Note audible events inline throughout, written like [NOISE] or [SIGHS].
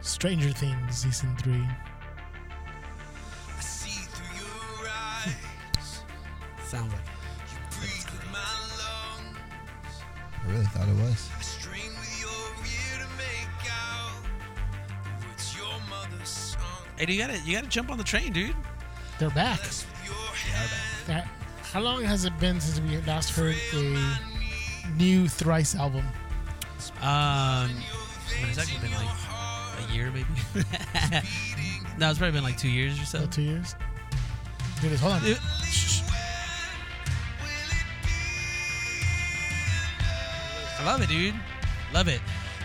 Stranger Things season three. I see through your eyes. Sounds like You breathe with my lungs. I really thought it was. I strain with your ear to make out the your mother sung. Hey, dude, you gotta you gotta jump on the train, dude. They're back. Blessed with your hand. That, how long has it been since we last heard a new Thrice album? Um, it's actually been like a year, maybe. [LAUGHS] no, it's probably been like two years or so. Two years. Here it is. Hold on. Shh. I love it, dude. Love it.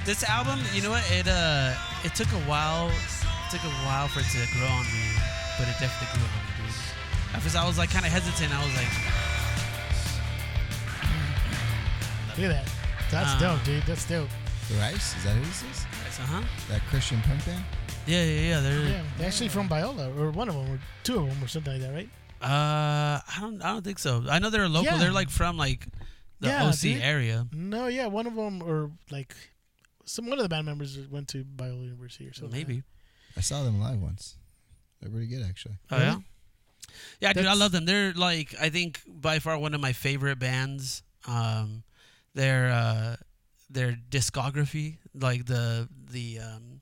This album, you know what? It uh, it took a while. It took a while for it to grow on me, but it definitely grew on me, dude. At first, I was like kind of hesitant. I was like, Look at that. That's Uh, dope, dude. That's dope. Thrice? Is that who this is? Uh huh. That Christian punk band? Yeah, yeah, yeah. They're Yeah, they're actually from Biola, or one of them, or two of them, or something like that, right? Uh, I don't, I don't think so. I know they're local. Yeah. They're like from like the Yeah, OC dude. area. No, yeah, one of them, or like some one of the band members went to Biola University or something. Maybe. I saw them live once. They're pretty good, actually. Oh Really? yeah. Yeah, dude, I love them. They're like I think by far one of my favorite bands. Um, their uh, their discography, like the the um,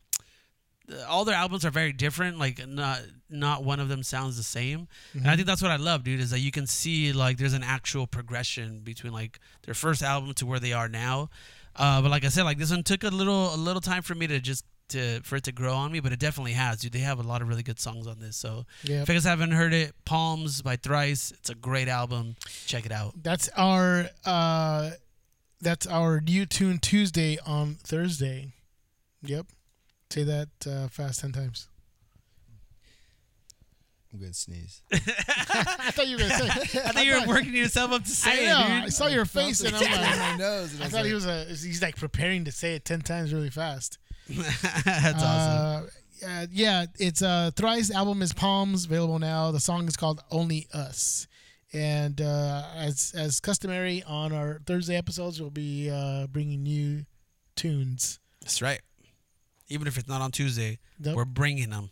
all their albums are very different. Like not not one of them sounds the same. And I think that's what I love, dude. Is that you can see like there's an actual progression between like their first album to where they are now. Uh, but like I said, like this one took a little a little time for me to just to for it to grow on me, but it definitely has, dude. They have a lot of really good songs on this. So Yeah, if you guys haven't heard it, Palms by Thrice. It's a great album. Check it out. that's our uh, that's our new tune Tuesday on Thursday. Yep, say that uh, fast ten times. I'm good sneeze. [LAUGHS] I thought you were gonna say. [LAUGHS] I think you're working yourself up to I say know. it, I saw your face, and I'm like, my nose. And I was thought like, he was a. He's like preparing to say it ten times really fast. [LAUGHS] That's awesome. Uh, uh, yeah, it's uh, Thrice album is Palms available now. The song is called Only Us, and uh, as as customary on our Thursday episodes, we'll be uh, bringing new tunes. That's right. Even if it's not on Tuesday, Nope. we're bringing them.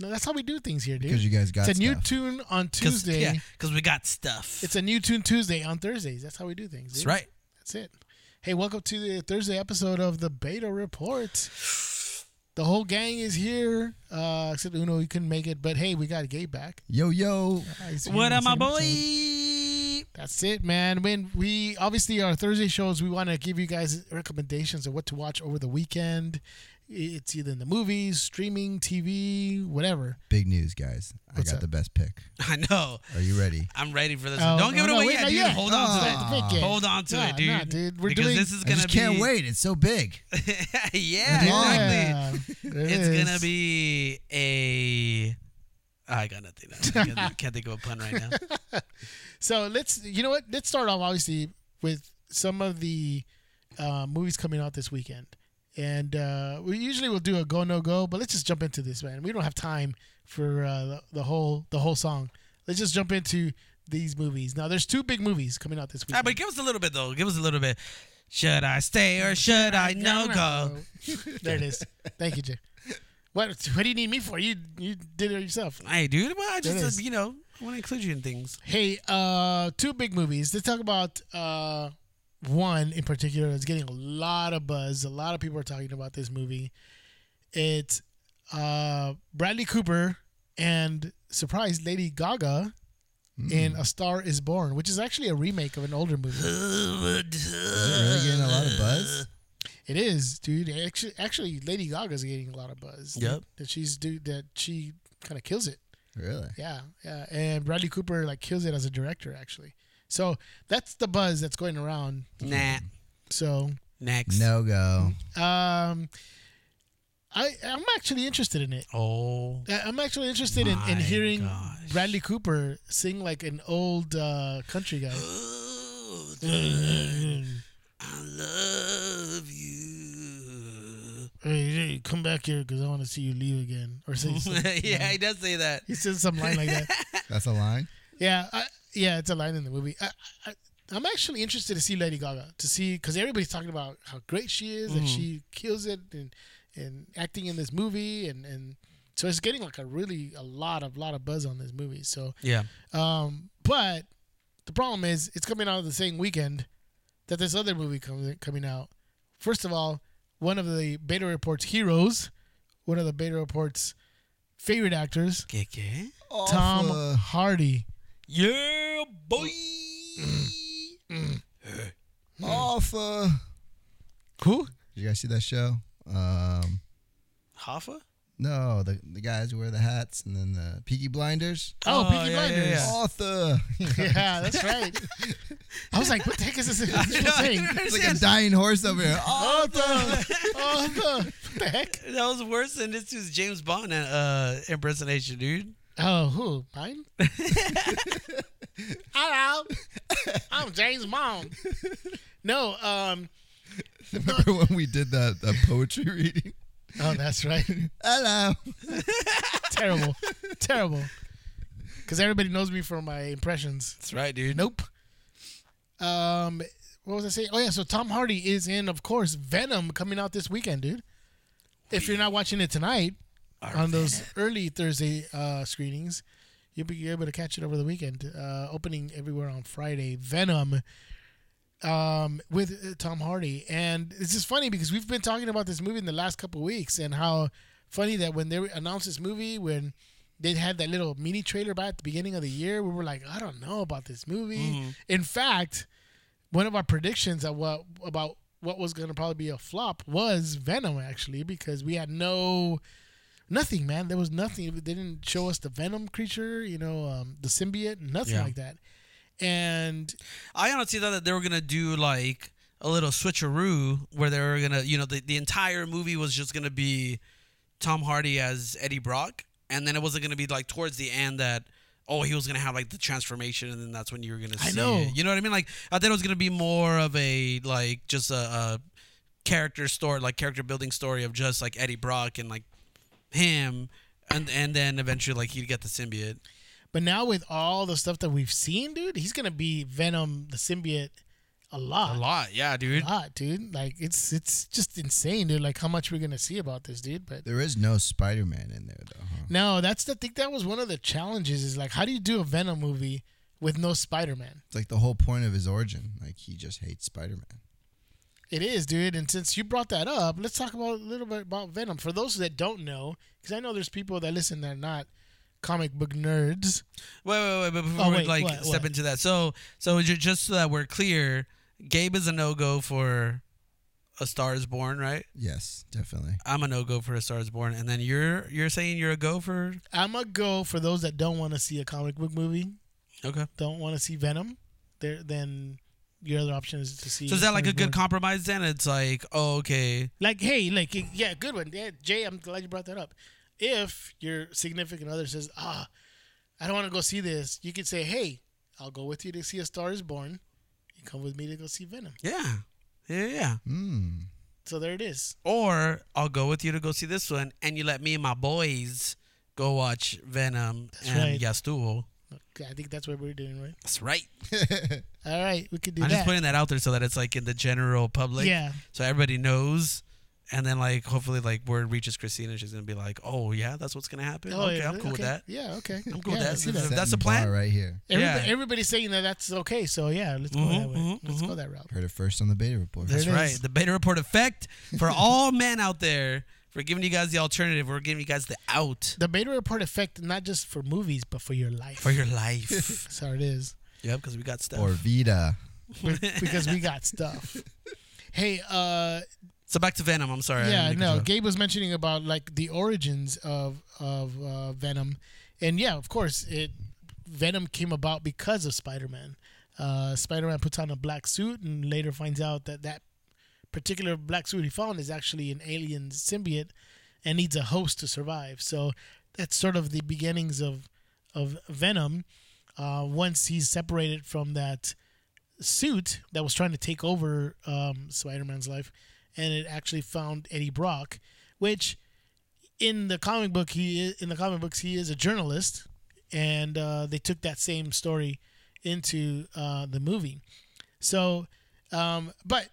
No, that's how we do things here, dude. Because you guys got it's a new tune on Cause, Tuesday. Yeah, because we got stuff. It's a new tune Tuesday on Thursdays. That's how we do things. That's right. That's it. Hey, welcome to the Thursday episode of the Beta Report. The whole gang is here, uh, except Uno. He couldn't make it, but hey, we got Gabe back. Yo, yo. What in up, my second boy? episode. That's it, man. When we obviously our Thursday shows, we want to give you guys recommendations of what to watch over the weekend. It's either in the movies, streaming, TV, whatever. Big news, guys. I got up? the best pick. [LAUGHS] I know. Are you ready? I'm ready for this. Oh, one. Don't give oh, it no, away wait, yet, dude. yet. Hold No, on to it's the it. pick. Hold on to Nah, it, dude. nah, dude. We're because doing- this is I gonna just be. can't wait. It's so big. [LAUGHS] yeah, Long. exactly. Yeah, [LAUGHS] it It's is. gonna be a. I got nothing. I can't, can't think of a pun right now. So let's, you know what? Let's start off obviously with some of the uh, movies coming out this weekend, and uh, we usually will do a go no go, but let's just jump into this, man. We don't have time for uh, the, the whole the whole song. Let's just jump into these movies. Now, there's two big movies coming out this week. weekend. but give us a little bit though. Give us a little bit. Should I stay or should I no go? [LAUGHS] there it is. Thank you, Jay. What what do you need me for? You you did it yourself. Hey, dude. Well, I just uh, you know I want to include you in things. Hey, uh, two big movies. Let's talk about uh, one in particular that's getting a lot of buzz. A lot of people are talking about this movie. It's uh, Bradley Cooper and surprise Lady Gaga in A Star Is Born, which is actually a remake of an older movie. [LAUGHS] Is it really getting a lot of buzz? It is, dude. Actually, actually, Lady Gaga's getting a lot of buzz. Yep. That she's dude that she kind of kills it. Really? Yeah, yeah. And Bradley Cooper like kills it as a director actually. So that's the buzz that's going around. Nah. So Next. No go. um I I'm actually interested in it. Oh. I- I'm actually interested in, in My hearing gosh. Bradley Cooper sing like an old uh, country guy. hey, I love you. hey, come back here because I want to see you leave again. Or say [LAUGHS] something. yeah, he does say that. he says some line like that. [LAUGHS] That's a line? Yeah, I, yeah, it's a line in the movie. I, I, I'm actually interested to see Lady Gaga to see because everybody's talking about how great she is and she kills it and and acting in this movie, and and so it's getting like a really a lot of lot of buzz on this movie. So, Yeah. um, but the problem is it's coming out the same weekend that this other movie comes coming out. First of all, one of the Beta Report's heroes, one of the Beta Report's favorite actors, ¿Qué, qué? Tom Hardy. Yeah, boy. [CLEARS THROAT] Alpha. Who? Did you guys see that show? Um, Hoffa? no, the the guys who wear the hats and then the Peaky Blinders. Oh, Oh, Peaky yeah, yeah, Blinders. yeah. Arthur. [LAUGHS] Yeah, that's right. I was like, what the heck is this this is saying? it's like a dying horse over here. [LAUGHS] Arthur! Arthur! What the heck? That was worse than this was James Bond uh, impersonation, dude. Oh, who? Mine? [LAUGHS] Hello. I'm James Bond. No, um, [LAUGHS] Remember when we did that, that poetry reading? oh, that's right. Hello. [LAUGHS] Terrible. Terrible. Because everybody knows me for my impressions. That's right, dude. Nope. Um, what was I saying? Oh yeah, so Tom Hardy is in, of course, Venom coming out this weekend, dude. If you're not watching it tonight on those early Thursday uh, screenings, you'll be able to catch it over the weekend. Uh, opening everywhere on Friday. Venom. Um, with uh, Tom Hardy, and it's just funny because we've been talking about this movie in the last couple of weeks, and how funny that when they announced this movie, when they had that little mini trailer back at the beginning of the year, we were like, I don't know about this movie. In fact, one of our predictions of what about what was going to probably be a flop was Venom actually because we had no nothing, man. There was nothing. They didn't show us the Venom creature, you know, um, the symbiote, nothing Yeah. like that. And I honestly thought that they were gonna do like a little switcheroo where they were gonna, you know, the, the entire movie was just gonna be Tom Hardy as Eddie Brock, and then it wasn't gonna be like towards the end that oh he was gonna have like the transformation, and then that's when you were gonna see. I know. it. you know what I mean? Like I thought it was gonna be more of a like just a, a character story, like character building story of just like Eddie Brock and like him, and and then eventually like he'd get the symbiote. but now with all the stuff that we've seen, dude, he's gonna be Venom the symbiote a lot. A lot, yeah, dude. A lot, dude. Like it's it's just insane, dude. Like how much we're gonna see about this, dude. But There is no Spider Man in there, though. Huh? no, that's the thing. that was one of the challenges. Is like how do you do a Venom movie with no Spider Man? It's like the whole point of his origin. Like he just hates Spider Man. It is, dude. And since you brought that up, let's talk about a little bit about Venom. For those that don't know, because I know there's people that listen that are not comic book nerds. Wait, wait, wait! But before Oh, we like what, step what? into that, so so just so that we're clear, Gabe is a no go for A Star Is Born, right? Yes, definitely. I'm a no go for A Star Is Born, and then you're you're saying you're a go for I'm gonna go for those that don't want to see a comic book movie, okay. don't want to see Venom. There, then your other option is to see. So is that like a good compromise? Then it's like, oh, okay, like hey like yeah good one yeah, jay i'm glad you brought that up if your significant other says ah i don't want to go see this you could say hey i'll go with you to see a star is born you come with me to go see venom yeah, yeah, yeah. Hmm. so there it is Or I'll go with you to go see this one, and you let me and my boys go watch Venom That's and right. Yastuo. Okay, i think that's what we're doing right That's right. [LAUGHS] all right we could do I'm that just putting that out there so that it's like in the general public. yeah so everybody knows and then like hopefully like word reaches christina she's gonna be like oh yeah that's what's gonna happen Oh, okay yeah, i'm cool with that yeah okay I'm cool yeah, with that. see that. that's Setting the plan. right here. Everybody, Yeah. everybody's saying that that's okay so yeah let's go Mhm, that way mhm, let's mhm. go that route Heard it first on the Beta Report. That's right the beta report effect for [LAUGHS] all men out there for giving you guys the alternative we're giving you guys the out the beta report effect not just for movies but for your life for your life [LAUGHS] that's how it is yep [LAUGHS] because we got stuff Or Vita. because [LAUGHS] we got stuff. Hey, uh, so back to venom i'm sorry yeah, didn't mean to no. cut you off. Gabe was mentioning about like the origins of of uh, Venom, and yeah, of course, it Venom came about because of Spider Man. Uh, Spider Man puts on a black suit and later finds out that that particular black suit he found is actually an alien symbiote and needs a host to survive. So that's sort of the beginnings of of Venom. Uh, once he's separated from that suit that was trying to take over um, Spider-Man's life, and it actually found Eddie Brock, which in the comic book he is, in the comic books he is a journalist, and uh, they took that same story into uh, the movie. So, um, but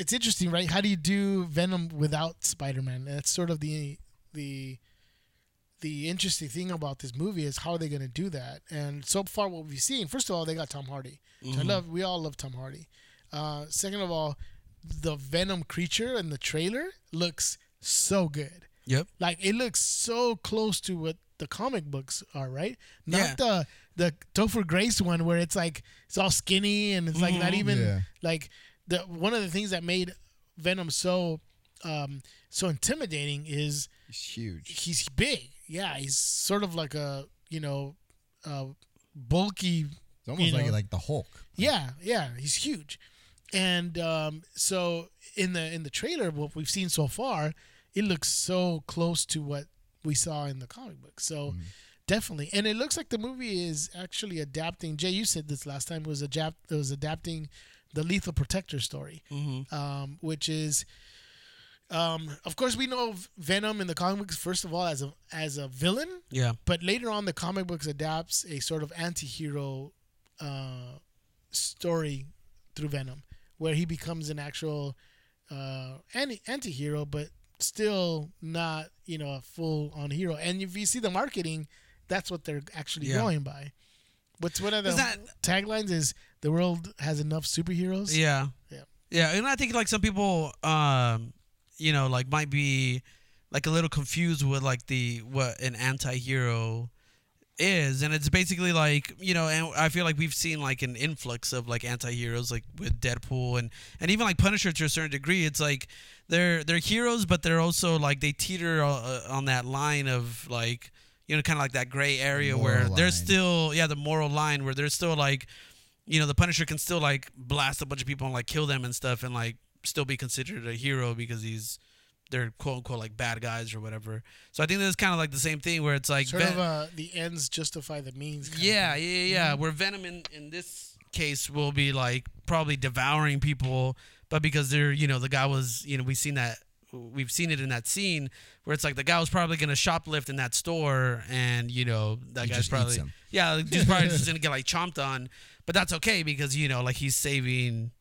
it's interesting, right? How do you do Venom without Spider-Man? That's sort of the the the interesting thing about this movie is how are they going to do that? And so far, what we've seen, first of all, they got Tom Hardy. which I love. We all love Tom Hardy. Uh, second of all, the Venom creature in the trailer looks so good. Yep. Like it looks so close to what the comic books are, right? Not Yeah. the the Topher Grace one where it's like it's all skinny and it's like not even Yeah. like the one of the things that made Venom so um so intimidating is He's huge. he's big. Yeah, he's sort of like a you know uh bulky It's almost you like know. like the Hulk. yeah, yeah, he's huge. And um, so in the in the trailer, what we've seen so far, it looks so close to what we saw in the comic book. So definitely, and it looks like the movie is actually adapting. Jay, you said this last time was adapt it was adapting the Lethal Protector story, Mm-hmm. um, which is. Um, of course, we know Venom in the comic books first of all as a as a villain, Yeah. but later on the comic books adapts a sort of anti-hero uh, story through venom where he becomes an actual uh, anti- anti-hero but still not you know a full-on hero and if you see the marketing that's what they're actually Yeah. going by what's one of the that- taglines is the world has enough superheroes Yeah. Yeah. Yeah, and I think like some people, um, you know, like might be like a little confused with like the what an anti-hero is, and it's basically like you know, and I feel like we've seen like an influx of like anti-heroes, like with Deadpool and and even like Punisher to a certain degree. It's like they're they're heroes, but they're also like they teeter uh, on that line of like you know, kind of like that gray area where Moral line. still yeah the moral line where there's still like you know, the Punisher can still like blast a bunch of people and like kill them and stuff and like still be considered a hero because he's they're quote unquote like bad guys or whatever. So I think that's kind of like the same thing where it's like sort Ven- of uh, the ends justify the means kind of yeah, thing. yeah, yeah, yeah. Where Venom in, in this case will be like probably devouring people, but because they're you know the guy was you know we've seen that we've seen it in that scene where it's like the guy was probably gonna shoplift in that store and you know that He guy's just eats probably him. yeah the dude's probably just gonna get like chomped on, but that's okay because you know like he's saving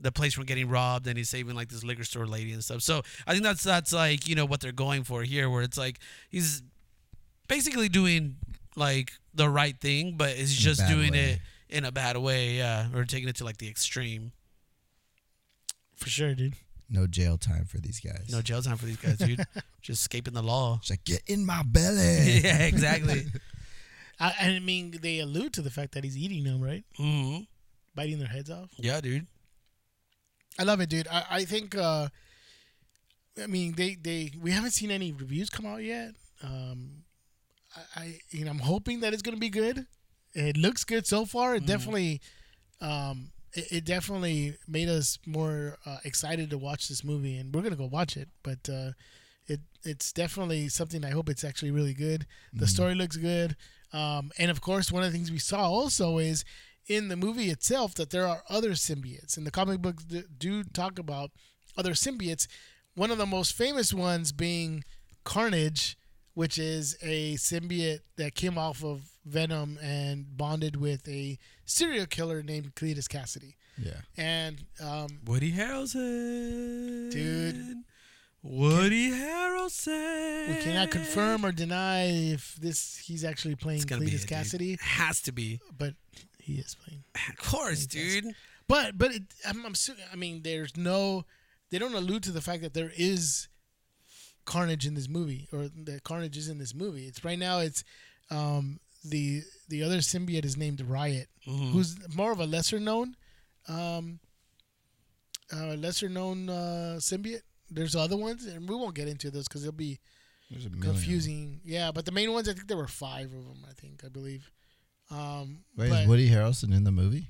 the place from getting robbed and he's saving like this liquor store lady and stuff. So I think that's that's like you know what they're going for here, where it's like he's basically doing like the right thing, but he's just doing way. it in a bad way, yeah, or taking it to like the extreme. for sure dude No jail time for these guys. No jail time for these guys, dude. [LAUGHS] just escaping the law. It's like get in my belly. [LAUGHS] yeah, exactly. [LAUGHS] I, I mean they allude to the fact that he's eating them right hmm biting their heads off Yeah, dude. I love it, dude. I, I think uh I mean they, they we haven't seen any reviews come out yet. Um I, I you know I'm hoping that it's gonna be good. It looks good so far. It definitely um it, it definitely made us more uh, excited to watch this movie and we're gonna go watch it. But uh it it's definitely something I hope it's actually really good. The story looks good. Um and of course one of the things we saw also is in the movie itself that there are other symbiotes. And the comic books do talk about other symbiotes. One of the most famous ones being Carnage, which is a symbiote that came off of Venom and bonded with a serial killer named Cletus Kasady. Yeah. And um, Woody Harrelson, Dude. Woody Harrelson. we cannot confirm or deny if this he's actually playing Cletus it, dude. Kasady, Has to be, but he is playing. of course, dude. But but it, I'm, I'm su- I mean, there's no, they don't allude to the fact that there is Carnage in this movie or that Carnage is in this movie. It's right now. It's um, the the other symbiote is named Riot, Mhm. who's more of a lesser known, um, uh, lesser known uh, symbiote. There's other ones, and we won't get into those because it'll be There's a million. confusing. Yeah, but the main ones, I think there were five of them. I think I believe. Um, Wait, but- is Woody Harrelson in the movie?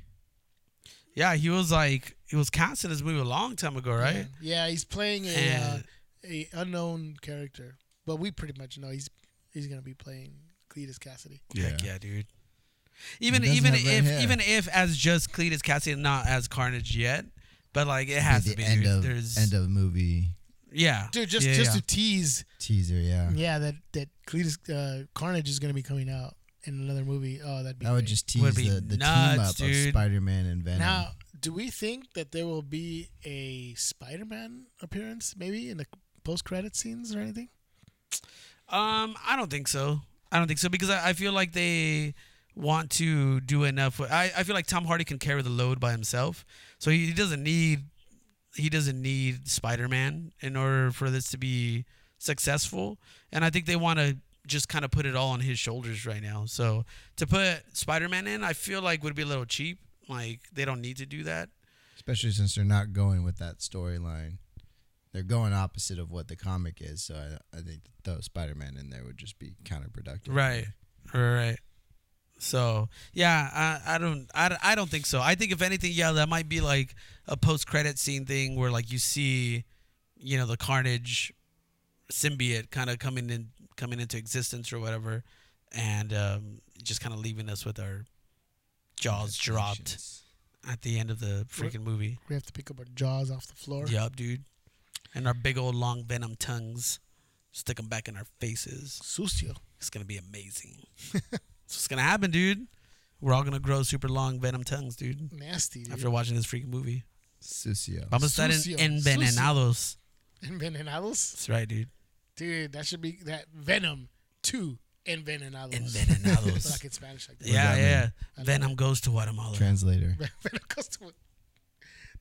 Yeah, he was like he was cast in this movie a long time ago, right? Yeah, yeah he's playing a uh, a unknown character, but we pretty much know he's he's gonna be playing Cletus Kasady. Heck Yeah. yeah, dude. Even even if hair. even if as just Cletus Kasady, not as Carnage yet, but like it has Be to the be. end dude. of There's end of movie yeah, Dude, just yeah, just yeah. to tease, teaser. Yeah. yeah, that that Cletus uh, Carnage is gonna be coming out in another movie. Oh, that'd be That would just tease be the, the team up dude. of Spider Man and Venom. now. do we think that there will be a Spider-Man appearance, maybe in the post-credit scenes or anything? Um, I don't think so. I don't think so because I, I feel like they want to do enough. I, I feel like Tom Hardy can carry the load by himself, so he, he doesn't need he doesn't need Spider Man in order for this to be successful. And I think they want to just kind of put it all on his shoulders right now. So to put Spider Man in, I feel like would be a little cheap. Like they don't need to do that. Especially since they're not going with that storyline. They're going opposite of what the comic is. So I, I think throw Spider Man in there would just be counterproductive. Right. Right. So yeah, I, I don't I, I don't think so. I think if anything, yeah, that might be like a post credit scene thing where like you see, you know, the Carnage symbiote kind of coming in coming into existence or whatever, and um, just kind of leaving us with our jaws dropped at the end of the freaking movie. We have to pick up our jaws off the floor. Yup, dude, and our big old long venom tongues, stick them back in our faces. Sucio. It's gonna be amazing. [LAUGHS] That's what's gonna happen, dude. We're all gonna grow super long venom tongues, dude. Nasty, dude. After watching this freaking movie, Sucio. vamos a estar Sucio. en envenenados. Envenenados? That's right, dude. Dude, that should be that Venom 2 Envenenados. Envenenados. [LAUGHS] like in Spanish like that. Yeah, that yeah. I love Venom goes to Guatemala. Translator. [LAUGHS] Venom goes to it.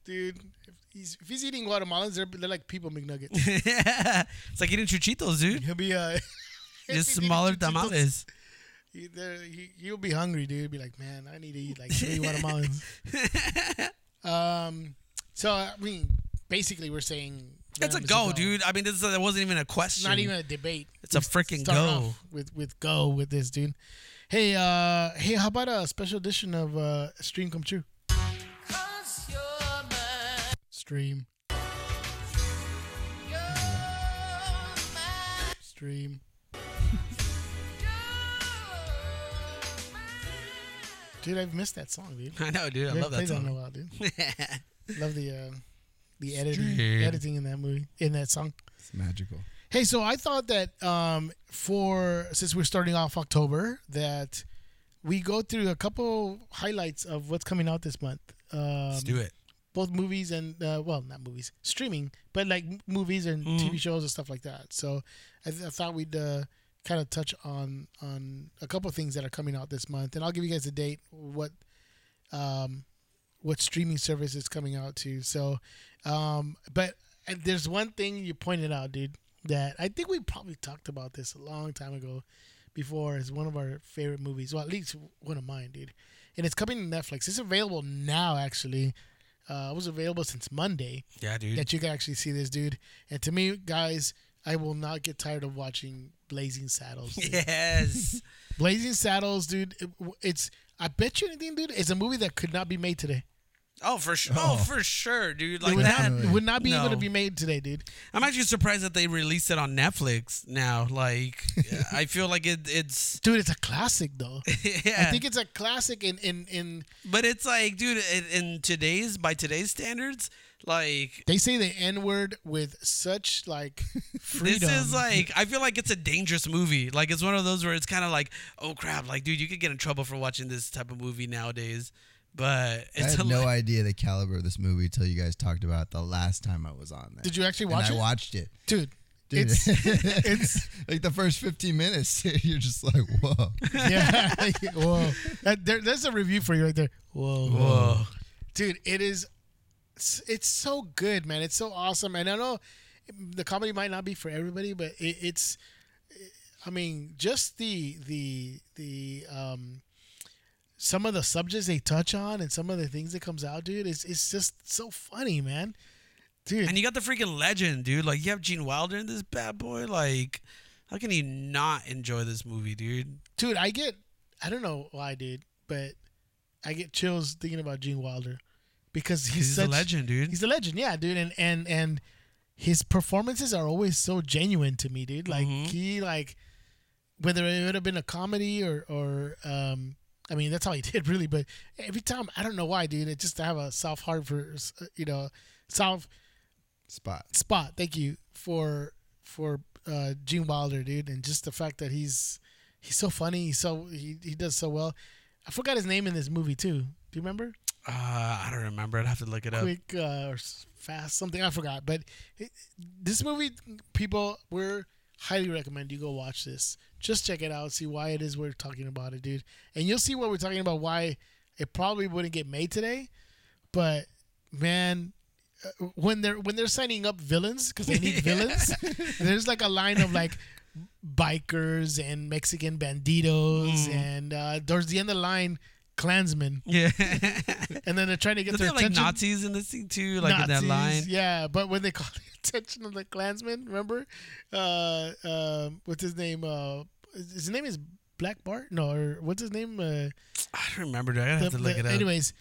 Dude, if he's, if he's eating Guatemalans, they're, they're like people McNuggets. yeah. [LAUGHS] it's like eating chuchitos, dude. He'll be uh, Just be eating smaller Chuchitos. tamales. He, there- he, he'll be hungry, dude. He'll be like, man, I need to eat like three Guatemalans. [LAUGHS] um, so I mean, basically, we're saying It's a Venom is go, dude. I mean, this that wasn't even a It's question. not even a debate. It's a freaking start go. off with with go with this, dude. Hey, uh, hey, how about a special edition of uh, Stream Come True? Stream. Stream. Dude, I've missed that song, dude. [LAUGHS] I know, dude. I We love haven't that played in a song. while, dude. [LAUGHS] love the uh, the editing, Stream. editing in that movie, in that song. It's magical. Hey, so I thought that um, for since we're starting off October, that we go through a couple highlights of what's coming out this month. Um, Let's do it. Both movies and uh, well, not movies, streaming, but like movies and Mhm. TV shows and stuff like that. So I, th- I thought we'd uh, kind of touch on on a couple things that are coming out this month, and I'll give you guys a date what um, what streaming service is coming out to. So, um, but and there's one thing you pointed out, dude, that I think we probably talked about this a long time ago before as one of our favorite movies. Well, at least one of mine, dude. And it's coming to Netflix. It's available now, actually. Uh, it was available since Monday Yeah, dude. that you can actually see this, dude. And to me, guys, I will not get tired of watching Blazing Saddles. dude. Yes. [LAUGHS] Blazing Saddles, dude. It, it's I bet you anything, dude. It's a movie that could not be made today. oh, for sure. Oh, Oh. for sure, dude. it Like would, that. not, would not be able to be made today, dude. I'm actually surprised that they released it on Netflix now. Like, [LAUGHS] I feel like it, it's Dude, it's a classic though. [LAUGHS] yeah. I think it's a classic in in in. but it's like, dude, in, in today's by today's standards, like They say the N word with such like freedom. [LAUGHS] this is like I feel like it's a dangerous movie. Like it's one of those where it's kind of like, oh crap, like dude, you could get in trouble for watching this type of movie nowadays. But I it's had a no li- idea the caliber of this movie until you guys talked about it the last time I was on there. Did you actually And it? I watched it. dude? Dude, It's [LAUGHS] it's, it's [LAUGHS] like the first 15 minutes, you're just like, whoa. yeah. Whoa, that, there, there's a review for you right there. Whoa, Whoa. dude, it is. It's, it's so good, man. It's so awesome, and I know the comedy might not be for everybody, but it, it's. I mean, just the the the um, some of the subjects they touch on and some of the things that comes out, dude. It's it's just so funny, man. Dude, And you got the freaking legend, dude. Like you have Gene Wilder in this bad boy. Like, how can you not enjoy this movie, dude? dude, I get I don't know why, dude, but I get chills thinking about Gene Wilder because he's, He's such a legend, dude. He's a legend, yeah, dude, and and and his performances are always so genuine to me, dude. Like Mhm. he like whether it would have been a comedy or or um I mean that's all he [LAUGHS] did really, but every time I don't know why, dude. It just I have a soft heart for you know soft Spot. spot. Thank you for for uh, Gene Wilder, dude, and just the fact that he's he's so funny. He's so he he does so well. I forgot his name in this movie too. Do you remember? Uh, I don't remember. I'd have to look it up. quick uh, or fast something I forgot. But it, this movie, people, we're highly recommend you go watch this. Just check it out, see why it is we're talking about it, dude, and you'll see what we're talking about. Why it probably wouldn't get made today, but man. uh, When they're when they're signing up villains because they need [LAUGHS] villains, [LAUGHS] there's like a line of like bikers and Mexican banditos, Mm. and uh, towards the end of the line, Klansmen, Yeah. [LAUGHS] and then they're trying to get Isn't their there like attention. Nazis in this thing too? Like in that line? Yeah, but when they [LAUGHS] call the attention of the Klansmen, remember? Uh, um, what's his name? Uh, his name is Black Bart? No, or what's his name? Uh, I don't remember. dude. I have the- to look the- it up. Anyways,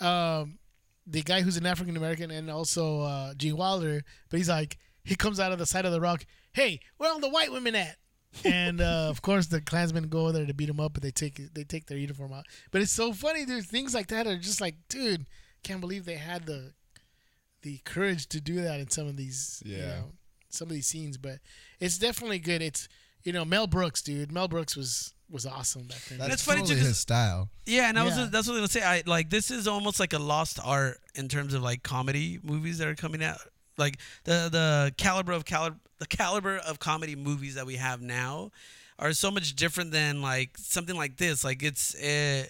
um, the guy who's an African American and also uh, Gene Wilder, but he's like, he comes out of the side of the rock. Hey, where all the white women at? And uh, of course, the Klansmen go there to beat him up, but they take they take their uniform out. But it's so funny, dude. Things like that are just like, dude, can't believe they had the the courage to do that in some of these, you Yeah. know, some of these scenes. But it's definitely good. It's you know Mel Brooks, dude. Mel Brooks was was awesome back then. That's it's funny, too, his style. Yeah, and I was Yeah. that's what I was gonna say. I like this is almost like a lost art in terms of like comedy movies that are coming out. Like the the caliber of caliber the caliber of comedy movies that we have now are so much different than like something like this. Like it's uh,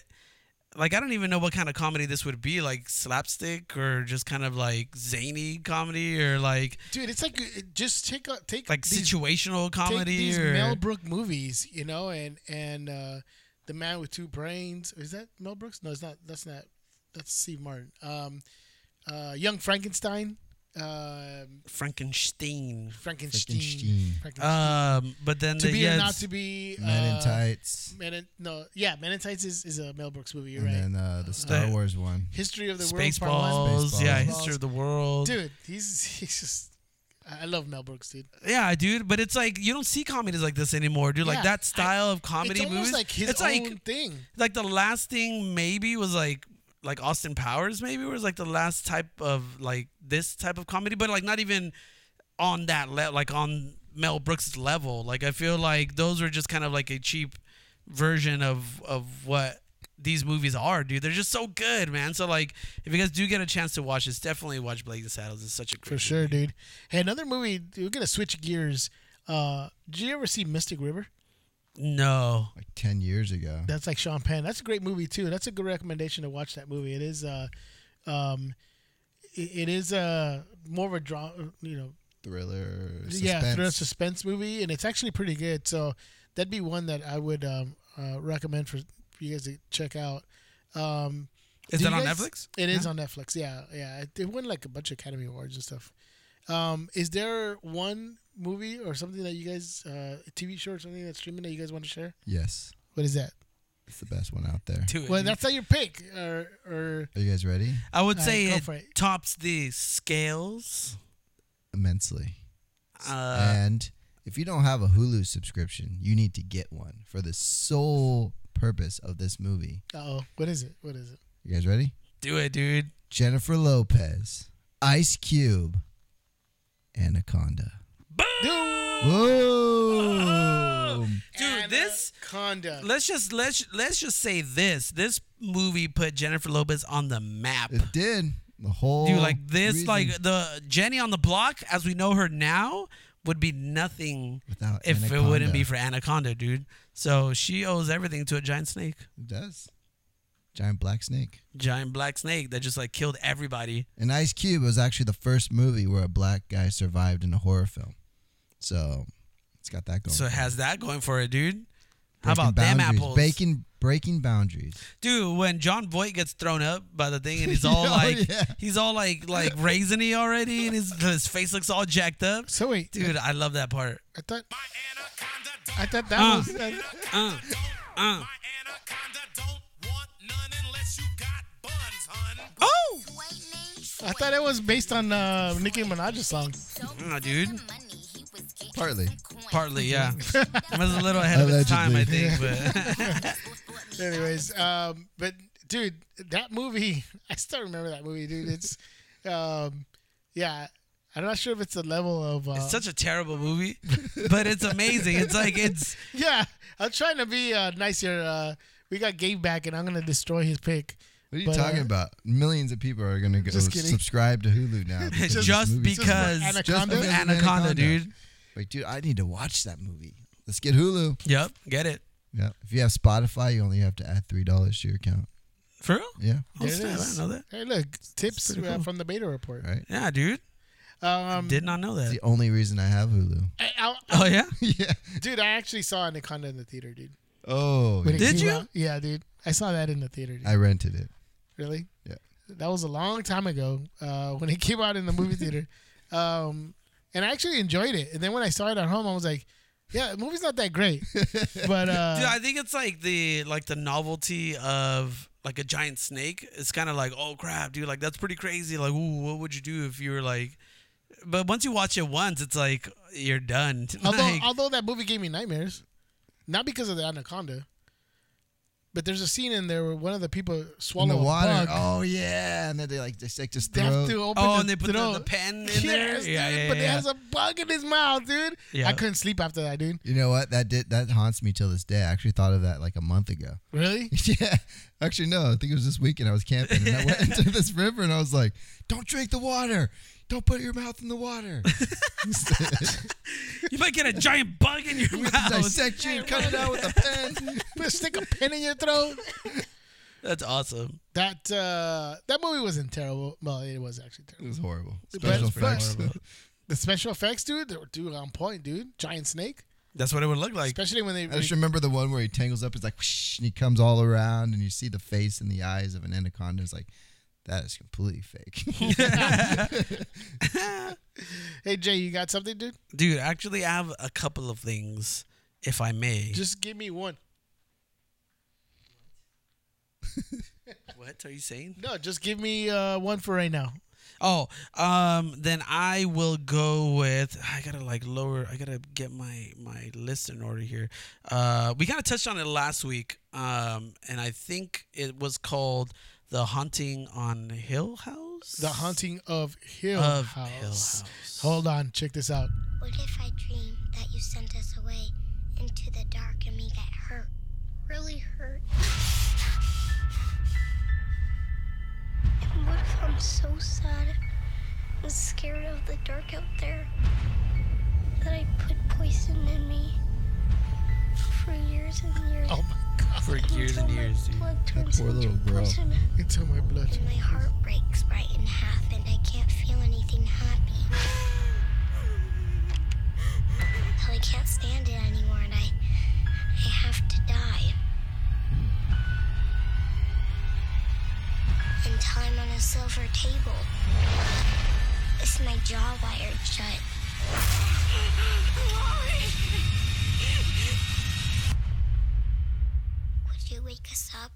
like I don't even know what kind of comedy this would be, like slapstick or just kind of like zany comedy or like dude, it's like uh, just take a, take like these situational comedy these or Mel Brooks movies, you know, and and uh, the Man with Two Brains is that Mel Brooks? No, it's not. That's not. That's Steve Martin. Um, uh, Young Frankenstein. Um Frankenstein. Frankenstein. Frankenstein. Frankenstein. Um, but then to the, be yeah, or not to be. Men in uh, Tights. Men in, no, yeah, Men in Tights is, is a Mel Brooks movie. You're And right. then uh, the Star Uh, Wars one. History of the World Part Spaceballs, yeah, Spaceballs. History of the World. Dude, he's he's just. I I love Mel Brooks, dude. Yeah, dude, but it's like you don't see comedies like this anymore, dude. Like that style of comedy it's almost movies. like his it's own like thing. like the last thing maybe was like like Austin Powers maybe was like the last type of like this type of comedy, but like not even on that level, like on Mel Brooks' level. Like I feel like those were just kind of like a cheap version of of what these movies are, dude. They're just so good, man. So like, if you guys do get a chance to watch this, definitely watch Blazing Saddles. It's such a great For sure, movie. dude. Hey, another movie. We're gonna switch gears. Uh, did you ever see Mystic River? No, Like 10 years ago. That's like Sean Penn. That's a great movie too. That's a good recommendation to watch that movie. It is. Uh, um, it, it is uh more of a draw. You know, Thriller. yeah, suspense. thriller suspense movie, and it's actually pretty good. So that'd be one that I would um, uh, recommend for, for you guys to check out. Um, is do that you on guys- Netflix? It is on Netflix. Yeah, yeah. It, it won like a bunch of Academy Awards and stuff. Um, is there one movie or something that you guys, uh, a TV show or something that's streaming that you guys want to share? Yes. What is that? It's the best one out there. Do it, Well, that's not your pick, or or Are you guys ready? I would All right, say go it, for it. tops the scales. Immensely. Uh, and if you don't have a Hulu subscription, you need to get one for the sole purpose of this movie. oh, what is it? What is it? You guys ready? do it, dude. Jennifer Lopez, Ice Cube, Anaconda. Boom! Dude, this Conda. let's just let's let's just say this. This movie put Jennifer Lopez on the map. It did. The whole Dude, like this, reason like the Jenny on the block, as we know her now, would be nothing without if it wouldn't be for Anaconda, dude. So she owes everything to a giant snake, It does. Giant black snake. giant black snake that just like killed everybody. And Ice Cube was actually the first movie where a black guy survived in a horror film. So it's got that going. So it has that going for it, dude. Breaking How about them boundaries. apples? Breaking breaking boundaries. Dude, when Jon Voight gets thrown up by the thing and he's [LAUGHS] all Oh, like, yeah. he's all like, like raisiny already, and his his face looks all jacked up. So wait, Dude, I love that part. I thought My anaconda don't I thought that Uh. was. Uh, Uh, Oh, I thought it was based on uh, Nicki Minaj's song. no, dude. Partly. Partly, yeah. [LAUGHS] it was a little ahead of its time, I Allegedly. think, but [LAUGHS] Anyways, um, but dude, that movie, [LAUGHS] I still remember that movie, dude. It's, um, yeah, I'm not sure if it's the level of. Uh, it's such a terrible movie, but it's amazing. It's like it's yeah, I'm trying to be uh, nice here. Uh, we got Gabe back, and I'm gonna destroy his pick. What are you But, talking uh, about? Millions of people are gonna go Just subscribe to Hulu now. [LAUGHS] because just, of this because Anaconda? Just because of Anaconda, dude. Wait, dude, I need to watch that movie. Let's get Hulu. Yep, get it. Yeah. If you have Spotify, you only have to add three dollars to your account. For real? Yeah. Oh, There it snap, I didn't know that. Hey, look, tips pretty uh, cool. from the beta report. Right. Yeah, dude. Um, Did not know It's that. the only reason I have Hulu. I, I, Oh yeah. [LAUGHS] yeah. dude, I actually saw Anaconda in the theater, dude. Oh. When Did you? out. Yeah, dude. I saw that in the theater. Dude. I rented it. Really? Yeah. That was a long time ago uh, when it [LAUGHS] came out in the movie theater. Um, and I actually enjoyed it. And then when I saw it at home, I was like, yeah, the movie's not that great. [LAUGHS] but uh, Dude, I think it's like the like the novelty of like a giant snake. It's kind of like, oh crap, dude, like that's pretty crazy. Like, ooh, what would you do if you were like? But once you watch it once, it's like you're done. [LAUGHS] although, Like, although that movie gave me nightmares, not because of the Anaconda, but there's a scene in there where one of the people In swallow the a water. bug. Oh yeah. And then they like they stick just They have to open oh, the and they put the, throat. the pen in yes, there. dude, yeah, yeah, but it yeah. has a bug in his mouth, dude. Yeah. I couldn't sleep after that, dude. You know what? That did that haunts me till this day. I actually thought of that like a month ago. [LAUGHS] Really? yeah. Actually, no. I think it was this weekend. I was camping and I went [LAUGHS] into this river and I was like, "Don't drink the water. Don't put your mouth in the water. [LAUGHS] you might get a giant bug in your we have mouth. dissect you cut it out with a pen." Put stick a pin in your throat. That's awesome. That uh, that movie wasn't terrible. Well, it was actually terrible. It was horrible. Special but- effects. [LAUGHS] The special effects, dude, they were dude on point, dude. Giant snake, That's what it would look like. especially when they. I just remember the one where he tangles up. It's like, whoosh, and he comes all around, and you see the face and the eyes of an anaconda. It's like, that is completely fake. [LAUGHS] hey Jay, you got something, dude? Dude, actually, I have a couple of things, if I may. Just give me one. [LAUGHS] what are you saying? No, just give me uh, one for right now. Oh, um, then I will go with. I gotta like lower. I gotta get my my list in order here. Uh, we kind of touched on it last week, um, and I think it was called "The Haunting on Hill House." The Haunting of Hill of House. Hill House. Hold on, check this out. What if I dream that you sent us away into the dark and we get hurt? Really hurt? And what if I'm so sad and scared of the dark out there years and until my dude. blood turns poor into little girl. poison into my blood. and my heart breaks right in half and I can't feel anything happy. I can't stand it anymore and I I have to die. And time on a silver table. Is my jaw wired shut? Up?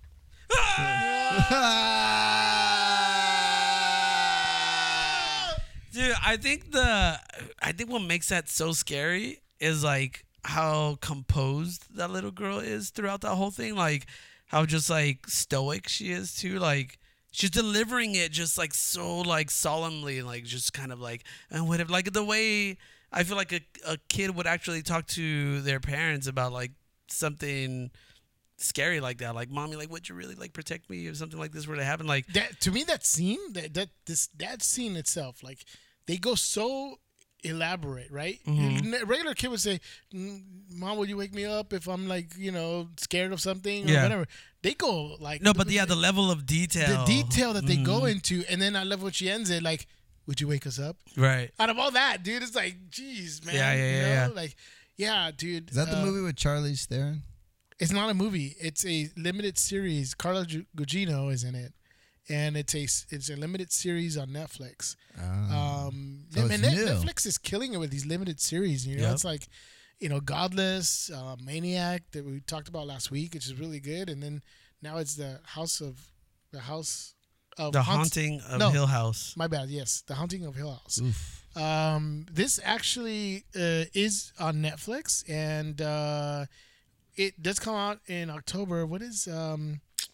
Dude, I think the I think what makes that so scary is like how composed that little girl is throughout that whole thing. Like how just like stoic she is too. Like she's delivering it just like so like solemnly, like just kind of like and whatever. Like the way I feel like a a kid would actually talk to their parents about like something scary like that. Like mommy, like would you really like protect me if something like this were to happen? Like that to me that scene that that this that scene itself like they go so elaborate right Mm-hmm. Regular kid would say "Mm, mom would you wake me up if i'm like you know scared of something or Yeah. whatever they go like no, but yeah, the level of detail, the detail that they go Mhm. into and then i love what she ends it like would you wake us up right? out of all that dude it's like jeez man Yeah, yeah, you yeah, know? yeah. like yeah dude Is that the uh, movie with Charlize Theron? It's not a movie. It's a limited series. Carla Gugino is in it, and it's a it's a limited series on Netflix. Ah. Um, So and it's Net- new. Netflix is killing it with these limited series. You know, Yep. it's like you know, Godless, uh, Maniac that we talked about last week, which is really good, and then now it's the House of the House of The Haunt- Haunting of No. Hill House. My bad. Yes, the Haunting of Hill House. Oof. Um, this actually uh, is on Netflix, and uh, it does come out in October. What is um, I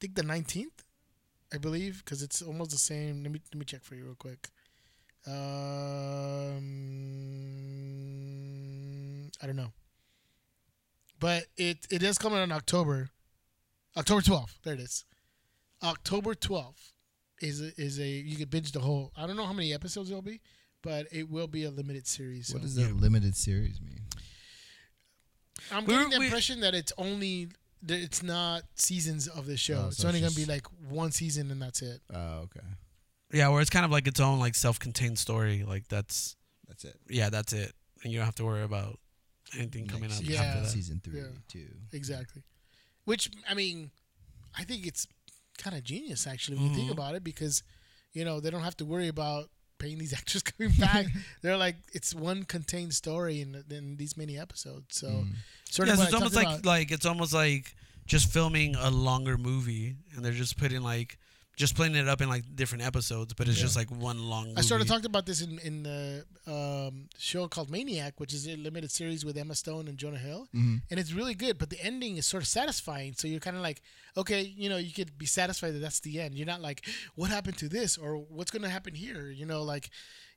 think the nineteenth, I believe, because it's almost the same. Let me let me check for you real quick. Um, I don't know, but it it does come out in October, October twelfth. There it is. October 12th is a, is a you could binge the whole. I don't know how many episodes it'll be, but it will be a limited series. What so. does that limited series mean? I'm We getting were- the we- impression that it's only that it's not seasons of the show. Oh, it's only it's gonna be like one season and that's it. Oh, okay. Yeah, where it's kind of like its own like self-contained story. Like that's That's it. yeah, that's it, and you don't have to worry about anything coming Next up season, Yeah. after that. Season three, Yeah. two. Exactly. Which I mean, I think it's kind of genius actually when you think Mhm. about it because you know they don't have to worry about paying these [LAUGHS] actors coming back. [LAUGHS] They're like it's one contained story in, in these many episodes. So Mm. sort Yeah, of so it's I almost like about- like it's almost like just filming a longer movie, and they're just putting like just splitting it up in like different episodes, but it's Yeah. just like one long. Movie. I sort of talked about this in in the um, show called Maniac, which is a limited series with Emma Stone and Jonah Hill, Mhm. and it's really good. But the ending is sort of satisfying, so you're kind of like, okay, you know, you could be satisfied that that's the end. You're not like, what happened to this or what's going to happen here? You know, like,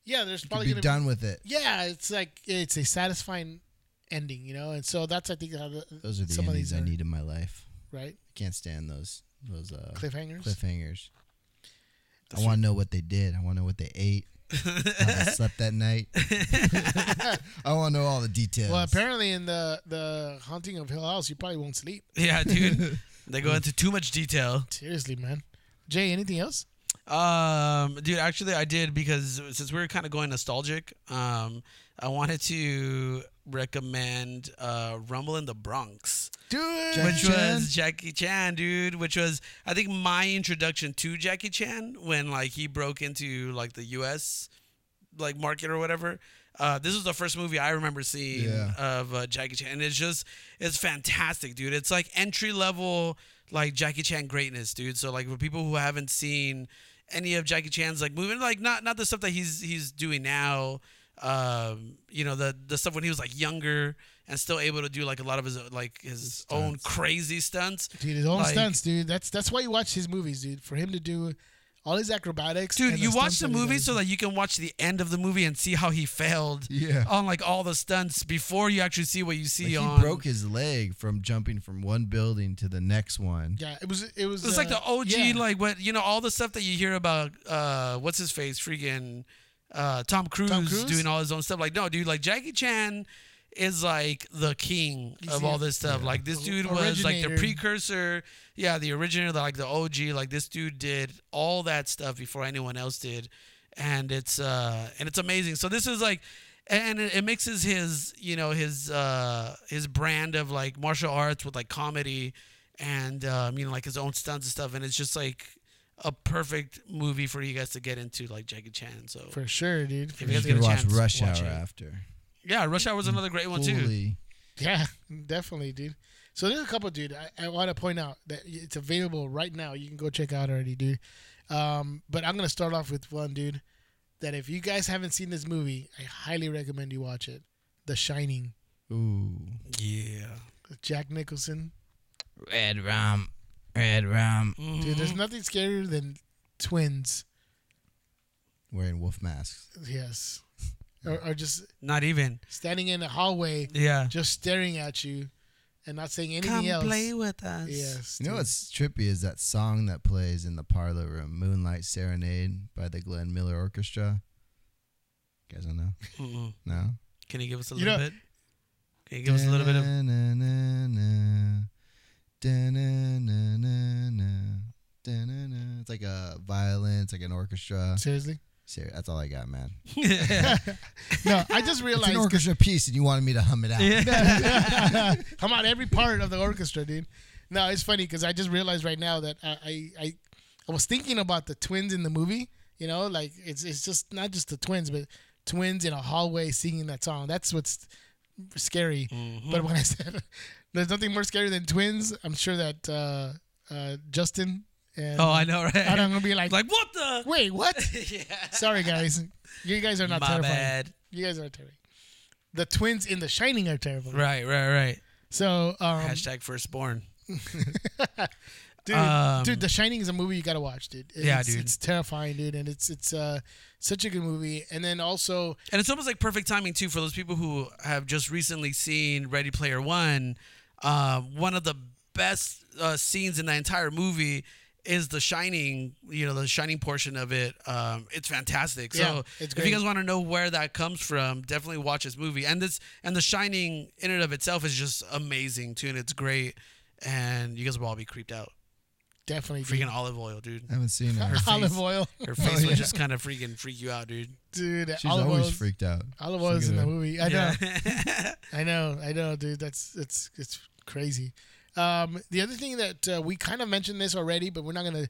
yeah, there's You could probably be going done with it. Yeah, it's like it's a satisfying ending, you know, and so that's I think how the, Those are the some of endings these I need in my life. right? I can't stand those those uh, Cliffhangers. cliffhangers. That's I want to know what they did. I want to know what they ate. [LAUGHS] how they slept that night. [LAUGHS] I want to know all the details. Well, apparently in the the haunting of Hill House, you probably won't sleep. [LAUGHS] Yeah, dude. they go into too much detail. Seriously, man. Jay, anything else? Um, dude, actually, I did because since we were kind of going nostalgic, um, I wanted to recommend uh, Rumble in the Bronx, Dude, Jackie which Chan? was Jackie Chan, dude. Which was I think my introduction to Jackie Chan when like he broke into like the U.S. like market or whatever. Uh, this was the first movie I remember seeing Yeah. of uh, Jackie Chan, and it's just it's fantastic, dude. It's like entry level like Jackie Chan greatness, dude. So like for people who haven't seen any of Jackie Chan's like moving, like not not the stuff that he's he's doing now. Um, you know the the stuff when he was like younger and still able to do like a lot of his like his own crazy stunts. dude, his own like- stunts, dude. That's that's why you watch his movies, dude. For him to do all his acrobatics. Dude, you watch the movie so that you can watch the end of the movie and see how he failed Yeah. on like all the stunts before you actually see what you Like, see he on. broke his leg from jumping from one building to the next one. Yeah, it was it was. It's like uh, the OG, yeah. like what you know, all the stuff that you hear about. uh What's his face? Freaking uh, Tom Cruise, Cruise? doing all his own stuff. Like, no, dude, like Jackie Chan is like the king He's of the- all this stuff. yeah. Like this O- dude was like the precursor. Yeah, the originator, like the OG. Like this dude did all that stuff before anyone else did, and it's uh and it's amazing. So this is like. And it, it mixes his, you know, his uh his brand of like martial arts with like comedy, and um, you know, like his own stunts and stuff. And it's just like a perfect movie for you guys to get into, like Jackie Chan. So for sure, dude. For If you guys sure. get a watch chance, Rush watch Hour it. after. yeah, Rush Hour was another great one too. Yeah, definitely, dude. So there's a couple, dude. I, I want to point out that it's available right now. You can go check out already, dude. Um, but I'm gonna start off with one, dude. That if you guys haven't seen this movie, I highly recommend you watch it. The Shining. Ooh. Yeah, Jack Nicholson. Red rum. Red rum. Dude, there's mm-hmm. nothing scarier than twins. Wearing wolf masks. Yes. Or, or just not even. standing in the hallway, Yeah, just staring at you, and not saying anything come else. play with us. Yes. You know what's trippy is that song that plays in the parlor room, Moonlight Serenade by the Glenn Miller Orchestra. You guys don't know? Mm-mm. No? Can you give us a You little know- bit? Can you give us a little bit of? It's like a violin, it's like an orchestra. Seriously? Ser- That's all I got, man. [LAUGHS] No, I just It's realized. an orchestra piece, and you wanted me to hum it out. Come [LAUGHS] [LAUGHS] on, every part of the orchestra, dude. No, it's funny because I just realized right now that I, I I I was thinking about the twins in the movie. You know, like it's it's just not just the twins, but twins in a hallway singing that song. That's what's scary. Mm-hmm. But when I [LAUGHS] said there's nothing more scary than twins, I'm sure that uh, uh, Justin and oh, I know, right? I'm gonna be like, like what the? wait, what? [LAUGHS] [LAUGHS] yeah. Sorry, guys. You guys are not My terrifying. bad. You guys are terrifying. The twins in The Shining are terrible. Right, right, right. So, um, Hashtag firstborn. Dude, Um, dude, The Shining is a movie you gotta watch, dude. It's, Yeah, dude. It's terrifying, dude, and it's it's uh such a good movie. And then also, And it's almost like perfect timing too for those people who have just recently seen Ready Player One. Uh, one of the best uh, scenes in the entire movie is the Shining. You know, the Shining portion of it. Um, it's fantastic. So Yeah, it's if you guys want to know where that comes from, definitely watch this movie. And this and the Shining in and of itself is just amazing too, and it's great. And you guys will all be creeped out. Definitely. Freaking dude. olive oil, dude. I haven't seen her. olive face. oil. Her [LAUGHS] face yeah. would just kind of freaking freak you out, dude. Dude, She's olive always oil. freaked out. Olive oil is in the movie. I know. Yeah. [LAUGHS] I know, I know, dude. That's it's it's crazy. Um, the other thing that uh, we kind of mentioned this already, but we're not gonna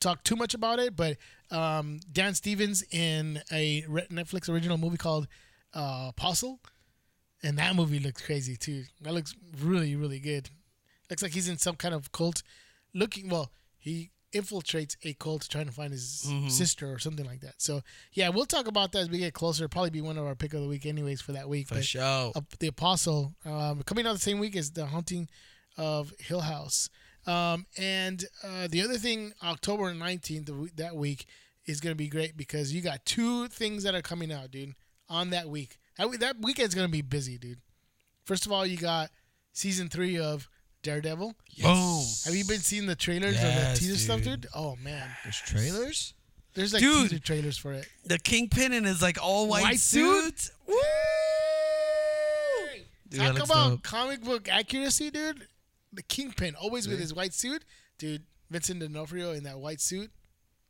talk too much about it. But um, Dan Stevens in a re- Netflix original movie called uh, Apostle, and that movie looks crazy too. That looks really, really good. Looks like he's in some kind of cult. Looking well, he infiltrates a cult trying to find his sister or something like that. So yeah, we'll talk about that as we get closer. Probably be one of our pick of the week, anyways, for that week. For But- sure. uh, the Apostle, um, coming out the same week as the Haunting of Hill House. Um, and uh, the other thing, October nineteenth that week is gonna be great because you got two things that are coming out, dude, on that week. That that weekend's gonna be busy, dude. First of all, you got season three of Daredevil. Boom. Have you been seeing the trailers or Yes, the teaser stuff, dude. dude? Oh man, There's trailers. there's like Dude. teaser trailers for it. The Kingpin in his like all white, White suit. suit? Woo! Dude, Talk about dope. comic book accuracy, dude. The Kingpin, always with his white suit, dude. Vincent D'Onofrio in that white suit.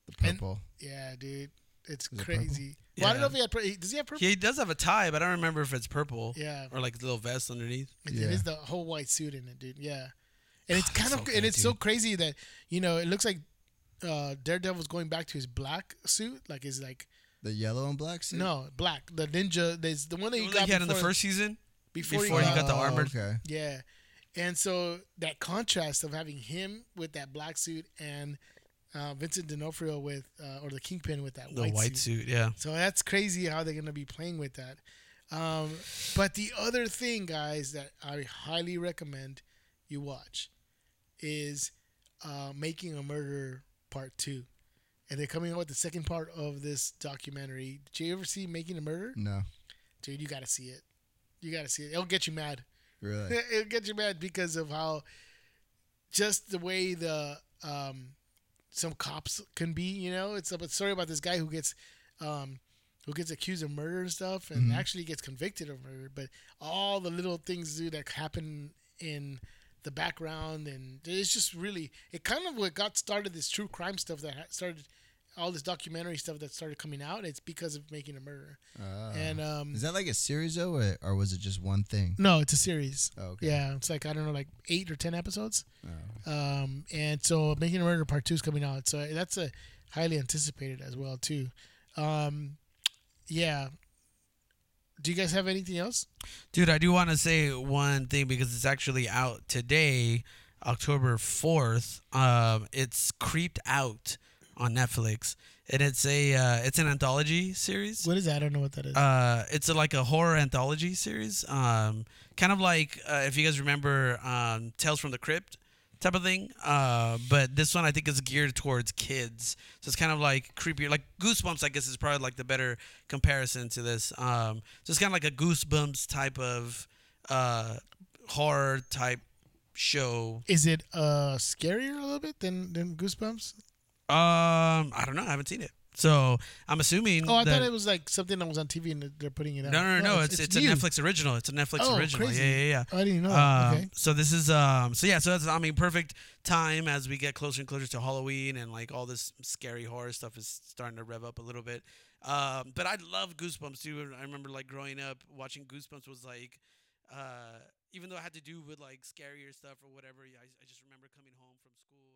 The And- purple. Yeah, dude, it's Is it crazy. Well, I don't know if he had. pur- Does he have purple? He does have a tie, but I don't remember if it's purple. Yeah. Or like a little vest underneath. It- Yeah. It is the whole white suit in it, dude. Yeah, and it's Oh, [SIGHS] kind so of good, and it's so dude. crazy that you know it looks like uh, Daredevil's going back to his black suit, like his like The yellow and black suit. no black the ninja. There's the one that he got that he had in the before- first season. before, before he he got, the Oh, armored- Okay. Yeah. And so that contrast of having him with that black suit and uh, Vincent D'Onofrio with, uh, or the Kingpin with that The white, white, suit. suit. yeah. So that's crazy how they're going to be playing with that. Um, but the other thing, guys, that I highly recommend you watch is uh, Making a Murder Part 2. And they're coming out with the second part of this documentary. Did you ever see Making a Murder? No. Dude, you got to see it. You got to see it. It'll get you mad. Really. [LAUGHS] It'll get you mad because of how just the way the um, some cops can be. You know, it's a story about this guy who gets um, who gets accused of murder and stuff, and actually gets convicted of murder. But all the little things do that happen in the background, and it's just really it kind of what got started this true crime stuff that started all this documentary stuff that started coming out. It's because of making a murder, Ah. and um, Is that like a series though, or, or was it just one thing? no, it's a series. Oh, okay. Yeah, it's like I don't know, like eight or ten episodes. Oh. Um, and so Making a Murder Part Two is coming out, so that's a highly anticipated as well too. Um, yeah. Do you guys have anything else? Dude, I do want to say one thing because it's actually out today, October 4th. Um, it's Creeped Out on Netflix. And it's a uh, it's an anthology series. What is that? I don't know what that is. Uh, it's a, like a horror anthology series. Um, kind of like uh, if you guys remember um, Tales from the Crypt type of thing. Uh, but this one I think is geared towards kids. So it's kind of like creepier, like Goosebumps. I guess is probably like the better comparison to this. Um, so it's kind of like a Goosebumps type of uh, horror type show. is it uh scarier a little bit than than Goosebumps? Um, I don't know. I haven't seen it. So I'm assuming. Oh, I that- thought it was like something that was on TV and they're putting it out. No, no, no, no. It's it's, a. Netflix original. It's a Netflix Oh, original. crazy. Yeah, yeah, yeah. I didn't know. Um, okay. So this is um. So yeah. So that's I mean perfect time as we get closer and closer to Halloween and like all this scary horror stuff is starting to rev up a little bit. Um. But I love Goosebumps too. I remember like growing up watching Goosebumps was like, uh, even though it had to do with like scarier stuff or whatever. I I just remember coming home from school